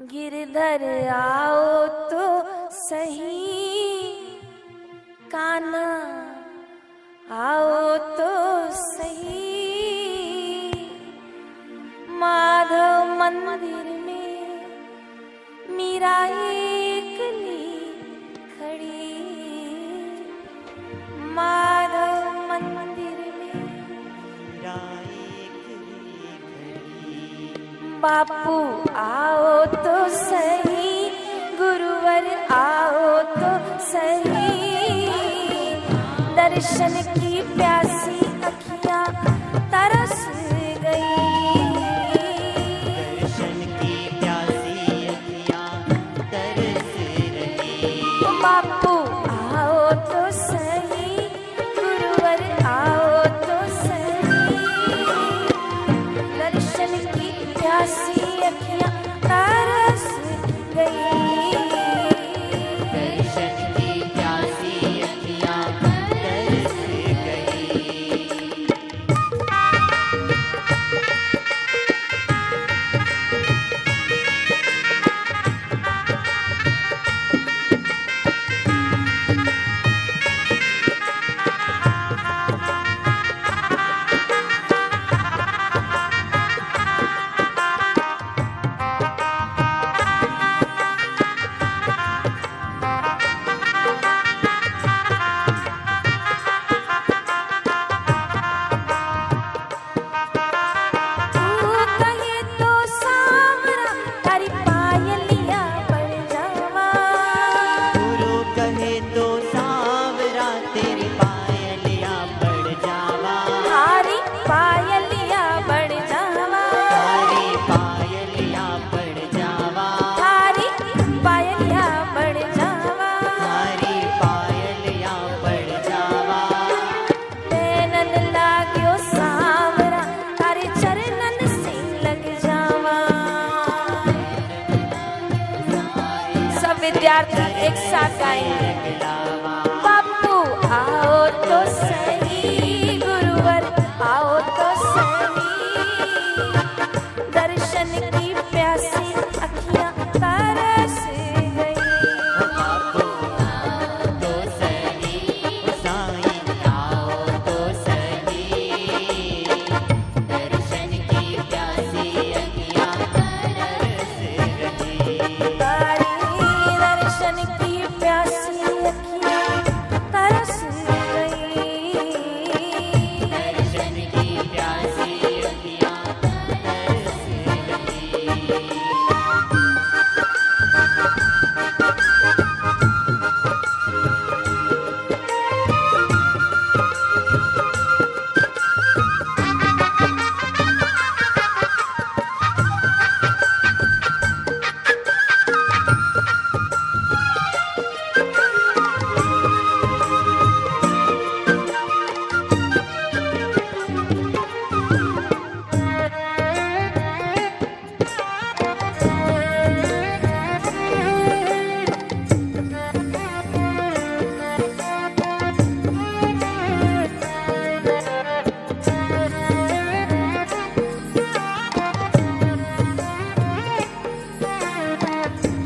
गिरधर आओ तो सही। काना आओ तो सही। माधव मंदिर में मीरा एक खड़ी। बापू आओ तो सही। गुरुवर आओ तो सही। दर्शन की Sapphire.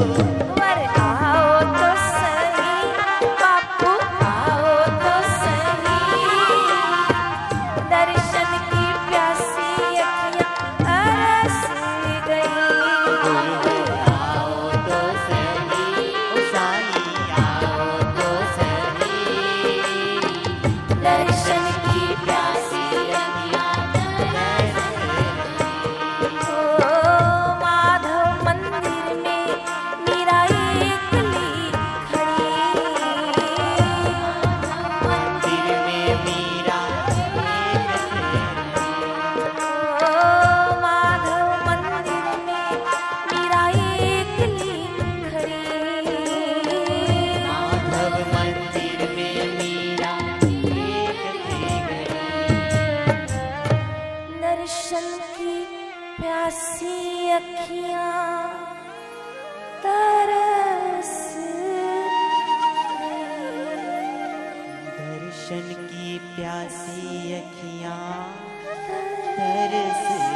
很重。अखियाँ तरस दर्शन की प्यासी अखियाँ तरस।